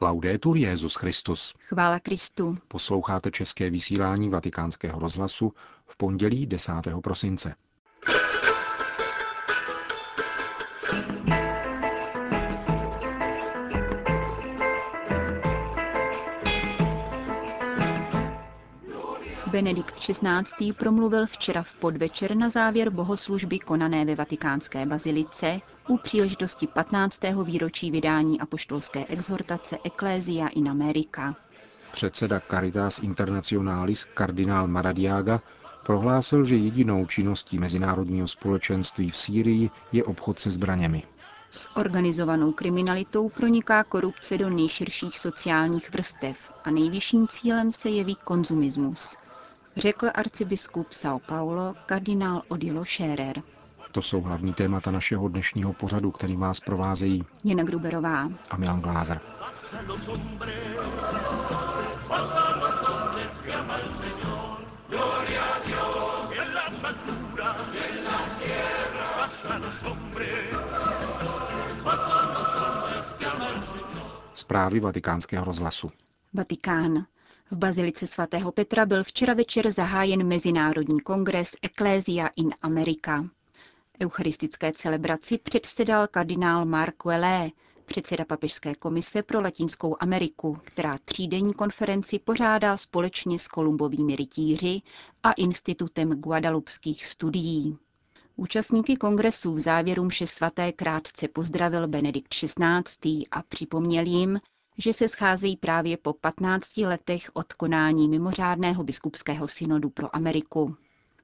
Laudetur Jezus Christus. Chvála Kristu. Posloucháte české vysílání Vatikánského rozhlasu v pondělí 10. prosince. Benedikt XVI. promluvil včera v podvečer na závěr bohoslužby konané ve vatikánské bazilice u příležitosti 15. výročí vydání apoštolské exhortace Ecclesia in America. Předseda Caritas Internationalis kardinál Maradiaga prohlásil, že jedinou činností mezinárodního společenství v Sýrii je obchod se zbraněmi. S organizovanou kriminalitou proniká korupce do nejširších sociálních vrstev a nejvyšším cílem se jeví konzumismus, řekl arcibiskup São Paulo kardinál Odilo Scherer. To jsou hlavní témata našeho dnešního pořadu, který vás provázejí Jana Gruberová a Milan Glázer. Zprávy vatikánského rozhlasu. Vatikán. V bazilice svatého Petra byl včera večer zahájen Mezinárodní kongres Ecclesia in America. Eucharistické celebraci předsedal kardinál Marc Welé, předseda Papežské komise pro Latinskou Ameriku, která třídenní konferenci pořádá společně s kolumbovými rytíři a Institutem guadalupských studií. Účastníky kongresu v závěru mše svaté krátce pozdravil Benedikt XVI. a připomněl jim, že se scházejí právě po 15 letech od konání mimořádného biskupského synodu pro Ameriku.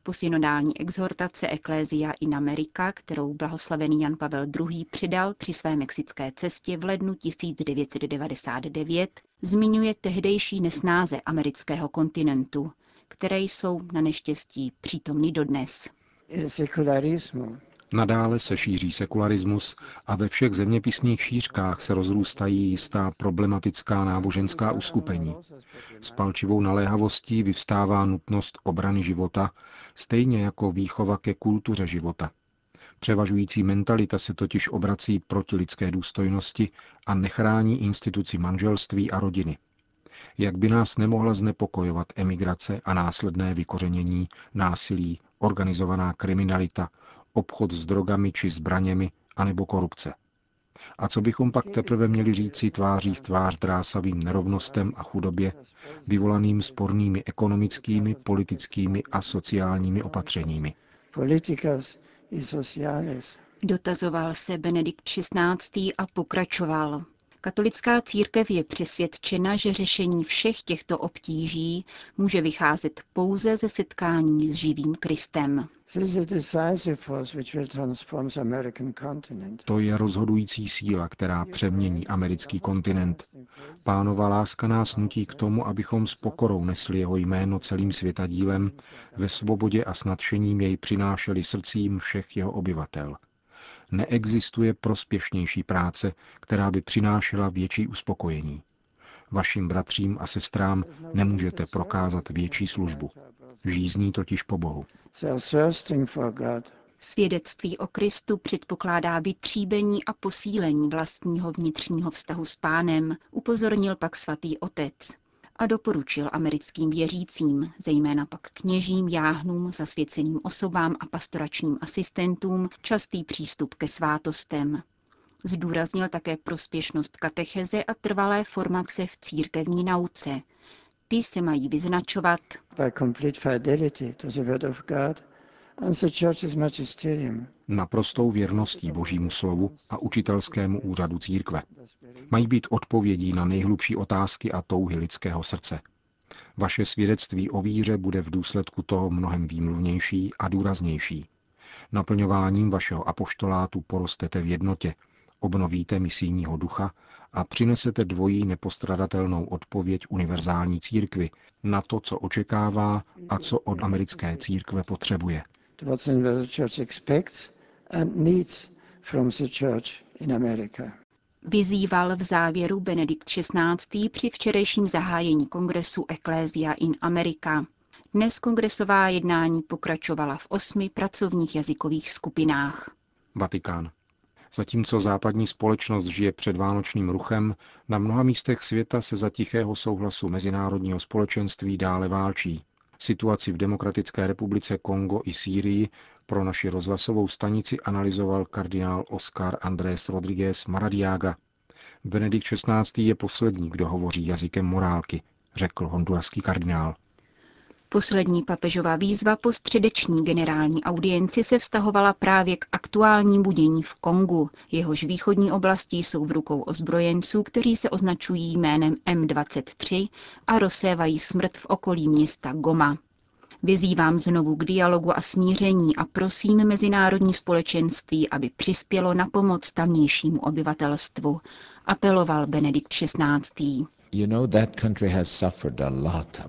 Po synodální exhortace Ecclesia in America, kterou blahoslavený Jan Pavel II. přidal při své mexické cestě v lednu 1999, zmiňuje tehdejší nesnáze amerického kontinentu, které jsou na neštěstí přítomny dodnes. Nadále se šíří sekularismus a ve všech zeměpisných šířkách se rozrůstají jistá problematická náboženská uskupení. S palčivou naléhavostí vyvstává nutnost obrany života, stejně jako výchova ke kultuře života. Převažující mentalita se totiž obrací proti lidské důstojnosti a nechrání instituci manželství a rodiny. Jak by nás nemohla znepokojovat emigrace a následné vykořenění, násilí, organizovaná kriminalita, obchod s drogami či zbraněmi, anebo korupce. A co bychom pak teprve měli říci tváří v tvář drásavým nerovnostem a chudobě, vyvolaným spornými ekonomickými, politickými a sociálními opatřeními? Dotazoval se Benedikt XVI. a pokračoval. Katolická církev je přesvědčena, že řešení všech těchto obtíží může vycházet pouze ze setkání s živým Kristem. To je rozhodující síla, která přemění americký kontinent. Pánova láska nás nutí k tomu, abychom s pokorou nesli jeho jméno celým světadílem, ve svobodě a s nadšením jej přinášeli srdcím všech jeho obyvatel neexistuje prospěšnější práce, která by přinášela větší uspokojení. Vašim bratřím a sestrám nemůžete prokázat větší službu. Žízní totiž po Bohu. Svědectví o Kristu předpokládá vytříbení a posílení vlastního vnitřního vztahu s pánem, upozornil pak svatý otec a doporučil americkým věřícím, zejména pak kněžím, jáhnům, zasvěceným osobám a pastoračním asistentům, častý přístup ke svátostem. Zdůraznil také prospěšnost katecheze a trvalé formace v církevní nauce. Ty se mají vyznačovat naprostou věrností Božímu slovu a učitelskému úřadu církve. Mají být odpovědí na nejhlubší otázky a touhy lidského srdce. Vaše svědectví o víře bude v důsledku toho mnohem výmluvnější a důraznější. Naplňováním vašeho apoštolátu porostete v jednotě, obnovíte misijního ducha a přinesete dvojí nepostradatelnou odpověď univerzální církvy na to, co očekává a co od americké církve potřebuje what the church expects and needs from the church in America. Vyzýval v závěru Benedikt XVI. při včerejším zahájení kongresu Ecclesia in America. Dnes kongresová jednání pokračovala v osmi pracovních jazykových skupinách. Vatikán. Zatímco západní společnost žije před vánočním ruchem, na mnoha místech světa se za tichého souhlasu mezinárodního společenství dále válčí. Situaci v Demokratické republice Kongo i Sýrii pro naši rozhlasovou stanici analyzoval kardinál Oscar Andrés Rodriguez Maradiaga. Benedikt XVI. je poslední, kdo hovoří jazykem morálky, řekl honduraský kardinál. Poslední papežová výzva po středeční generální audienci se vztahovala právě k aktuálním budění v Kongu. Jehož východní oblasti jsou v rukou ozbrojenců, kteří se označují jménem M23 a rozsévají smrt v okolí města Goma. Vyzývám znovu k dialogu a smíření a prosím mezinárodní společenství, aby přispělo na pomoc tamnějšímu obyvatelstvu, apeloval Benedikt XVI.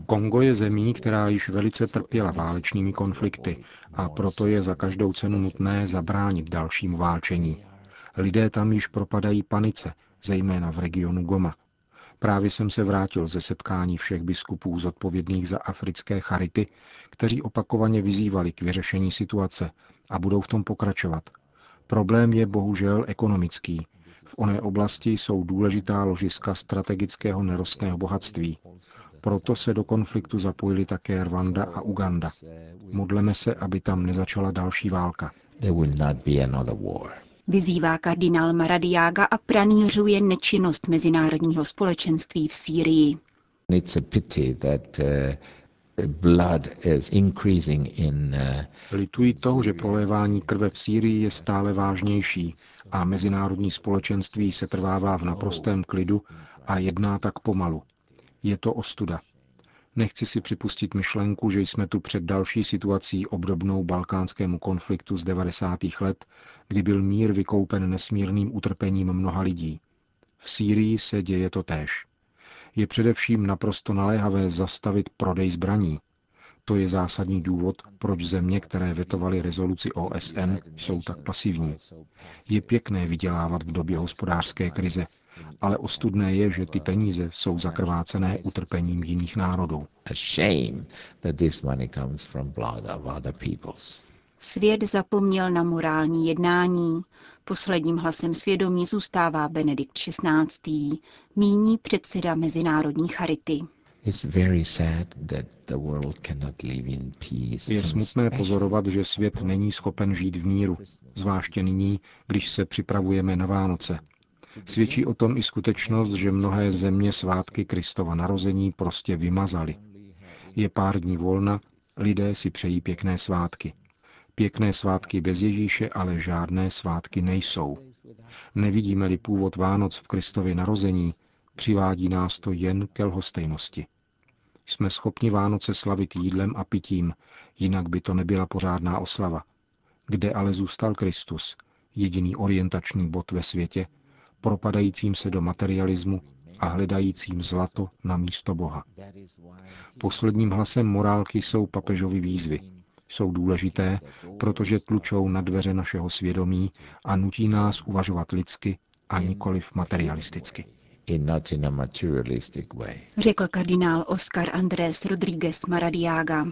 Kongo je zemí, která již velice trpěla válečnými konflikty a proto je za každou cenu nutné zabránit dalšímu válčení. Lidé tam již propadají panice, zejména v regionu Goma. Právě jsem se vrátil ze setkání všech biskupů zodpovědných za africké charity, kteří opakovaně vyzývali k vyřešení situace a budou v tom pokračovat. Problém je bohužel ekonomický, v oné oblasti jsou důležitá ložiska strategického nerostného bohatství. Proto se do konfliktu zapojili také Rwanda a Uganda. Modleme se, aby tam nezačala další válka. Vyzývá kardinál Maradiaga a pranířuje nečinnost mezinárodního společenství v Sýrii. Uh, Lituji toho, že prolévání krve v Sýrii je stále vážnější a mezinárodní společenství se trvává v naprostém klidu a jedná tak pomalu. Je to ostuda. Nechci si připustit myšlenku, že jsme tu před další situací obdobnou balkánskému konfliktu z 90. let, kdy byl mír vykoupen nesmírným utrpením mnoha lidí. V Sýrii se děje to též je především naprosto naléhavé zastavit prodej zbraní. To je zásadní důvod, proč země, které vetovaly rezoluci OSN, jsou tak pasivní. Je pěkné vydělávat v době hospodářské krize, ale ostudné je, že ty peníze jsou zakrvácené utrpením jiných národů. Svět zapomněl na morální jednání. Posledním hlasem svědomí zůstává Benedikt XVI. míní předseda Mezinárodní charity. Je smutné pozorovat, že svět není schopen žít v míru, zvláště nyní, když se připravujeme na Vánoce. Svědčí o tom i skutečnost, že mnohé země svátky Kristova narození prostě vymazaly. Je pár dní volna, lidé si přejí pěkné svátky. Pěkné svátky bez Ježíše ale žádné svátky nejsou. Nevidíme-li původ Vánoc v Kristově narození, přivádí nás to jen ke lhostejnosti. Jsme schopni Vánoce slavit jídlem a pitím, jinak by to nebyla pořádná oslava. Kde ale zůstal Kristus, jediný orientační bod ve světě, propadajícím se do materialismu a hledajícím zlato na místo Boha. Posledním hlasem morálky jsou papežovy výzvy – jsou důležité, protože tlučou na dveře našeho svědomí a nutí nás uvažovat lidsky a nikoliv materialisticky. Řekl kardinál Oscar Andrés Rodríguez Maradiaga.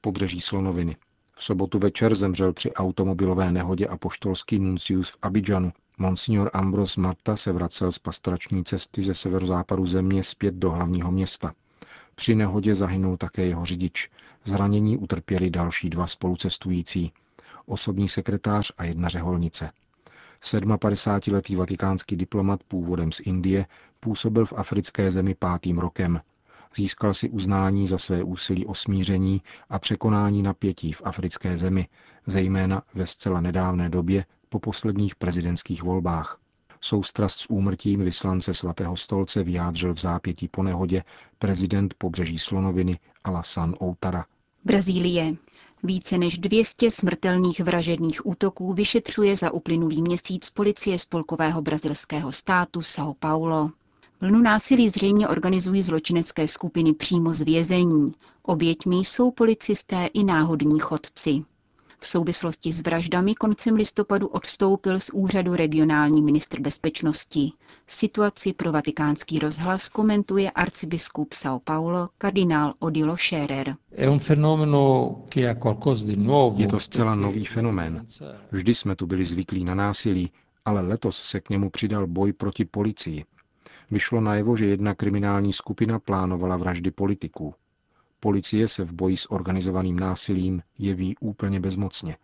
Pobřeží Slonoviny. V sobotu večer zemřel při automobilové nehodě apoštolský nuncius v Abidžanu. Monsignor Ambros Marta se vracel z pastorační cesty ze severozápadu země zpět do hlavního města. Při nehodě zahynul také jeho řidič. Zranění utrpěli další dva spolucestující. Osobní sekretář a jedna řeholnice. 57-letý vatikánský diplomat původem z Indie působil v africké zemi pátým rokem. Získal si uznání za své úsilí o smíření a překonání napětí v africké zemi, zejména ve zcela nedávné době po posledních prezidentských volbách. Soustrast s úmrtím vyslance svatého stolce vyjádřil v zápětí po nehodě prezident pobřeží Slonoviny Alassane Outara. Brazílie. Více než 200 smrtelných vražedných útoků vyšetřuje za uplynulý měsíc policie spolkového brazilského státu São Paulo. Vlnu násilí zřejmě organizují zločinecké skupiny přímo z vězení. Oběťmi jsou policisté i náhodní chodci. V souvislosti s vraždami koncem listopadu odstoupil z úřadu regionální ministr bezpečnosti. Situaci pro vatikánský rozhlas komentuje arcibiskup São Paulo kardinál Odilo Scherer. Je to zcela nový fenomén. Vždy jsme tu byli zvyklí na násilí, Ale letos se k němu přidal boj proti policii. Vyšlo najevo, že jedna kriminální skupina plánovala vraždy politiků. Policie se v boji s organizovaným násilím jeví úplně bezmocně.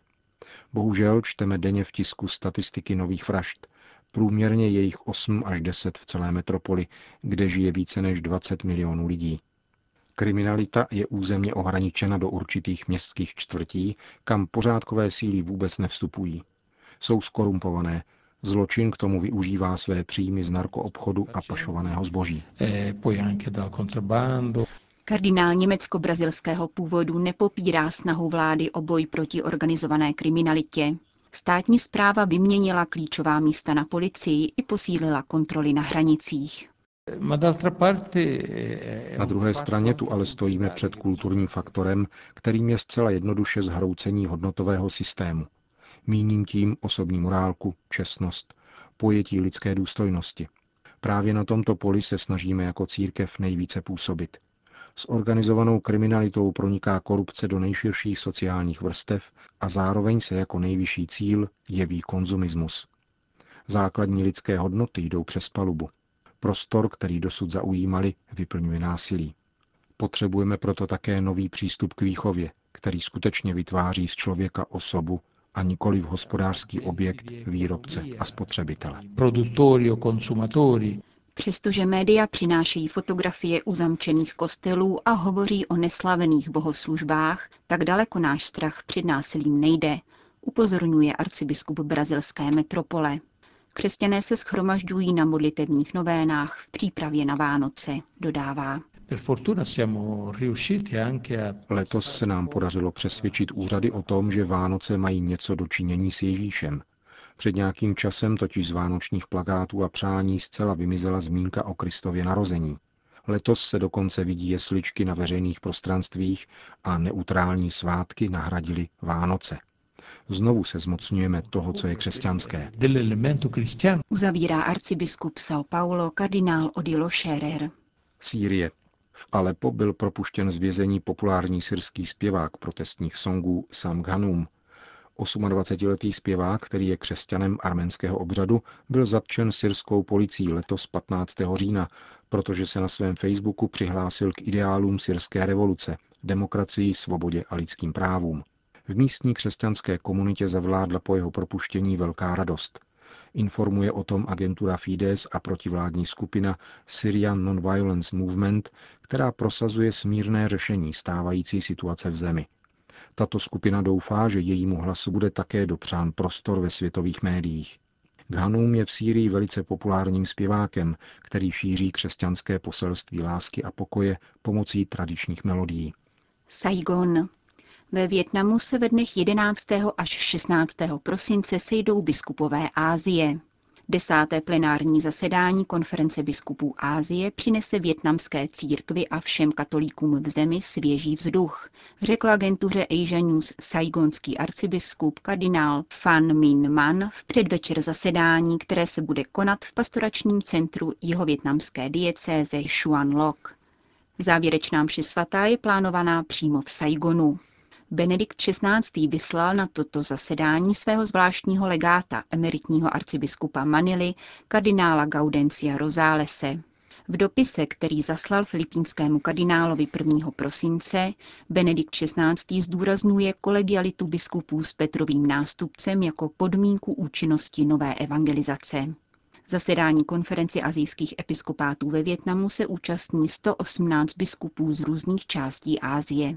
Bohužel čteme denně v tisku statistiky nových vražd. Průměrně je jich 8 až 10 v celé metropoli, kde žije více než 20 milionů lidí. Kriminalita je územně ohraničena do určitých městských čtvrtí, kam pořádkové síly vůbec nevstupují. Jsou skorumpované, Zločin k tomu využívá své příjmy z narkoobchodu a pašovaného zboží. Kardinál německo-brazilského původu nepopírá snahu vlády o boj proti organizované kriminalitě. Státní zpráva vyměnila klíčová místa na policii i posílila kontroly na hranicích. Na druhé straně tu ale stojíme před kulturním faktorem, kterým je zcela jednoduše zhroucení hodnotového systému. Míním tím osobní morálku, čestnost, pojetí lidské důstojnosti. Právě na tomto poli se snažíme jako církev nejvíce působit. S organizovanou kriminalitou proniká korupce do nejširších sociálních vrstev a zároveň se jako nejvyšší cíl jeví konzumismus. Základní lidské hodnoty jdou přes palubu. Prostor, který dosud zaujímali, vyplňuje násilí. Potřebujeme proto také nový přístup k výchově, který skutečně vytváří z člověka osobu, a nikoli v hospodářský objekt výrobce a spotřebitele. Přestože média přinášejí fotografie uzamčených kostelů a hovoří o neslavených bohoslužbách, tak daleko náš strach před násilím nejde, upozorňuje arcibiskup brazilské metropole. Křesťané se schromažďují na modlitebních novénách v přípravě na Vánoce, dodává. Letos se nám podařilo přesvědčit úřady o tom, že Vánoce mají něco dočinění s Ježíšem. Před nějakým časem totiž z vánočních plakátů a přání zcela vymizela zmínka o Kristově narození. Letos se dokonce vidí jesličky na veřejných prostranstvích a neutrální svátky nahradili Vánoce. Znovu se zmocňujeme toho, co je křesťanské. Uzavírá arcibiskup São Paulo kardinál Odilo Scherer. Sýrie. V Alepo byl propuštěn z vězení populární syrský zpěvák protestních songů Sam Ghanum. 28-letý zpěvák, který je křesťanem arménského obřadu, byl zatčen syrskou policií letos 15. října, protože se na svém Facebooku přihlásil k ideálům syrské revoluce, demokracii, svobodě a lidským právům. V místní křesťanské komunitě zavládla po jeho propuštění velká radost. Informuje o tom agentura Fides a protivládní skupina Syrian Non-Violence Movement, která prosazuje smírné řešení stávající situace v zemi. Tato skupina doufá, že jejímu hlasu bude také dopřán prostor ve světových médiích. Ghanum je v Sýrii velice populárním zpěvákem, který šíří křesťanské poselství lásky a pokoje pomocí tradičních melodií. Saigon. Ve Větnamu se ve dnech 11. až 16. prosince sejdou biskupové Ázie. Desáté plenární zasedání konference biskupů Ázie přinese větnamské církvi a všem katolíkům v zemi svěží vzduch, řekl agentuře Asia News saigonský arcibiskup kardinál Fan Min Man v předvečer zasedání, které se bude konat v pastoračním centru jeho větnamské diecéze Loc. Závěrečná mši svatá je plánovaná přímo v Saigonu. Benedikt XVI. vyslal na toto zasedání svého zvláštního legáta, emeritního arcibiskupa Manily, kardinála Gaudencia Rosálese. V dopise, který zaslal filipínskému kardinálovi 1. prosince, Benedikt XVI. zdůrazňuje kolegialitu biskupů s Petrovým nástupcem jako podmínku účinnosti nové evangelizace. Zasedání konferenci azijských episkopátů ve Větnamu se účastní 118 biskupů z různých částí Ázie.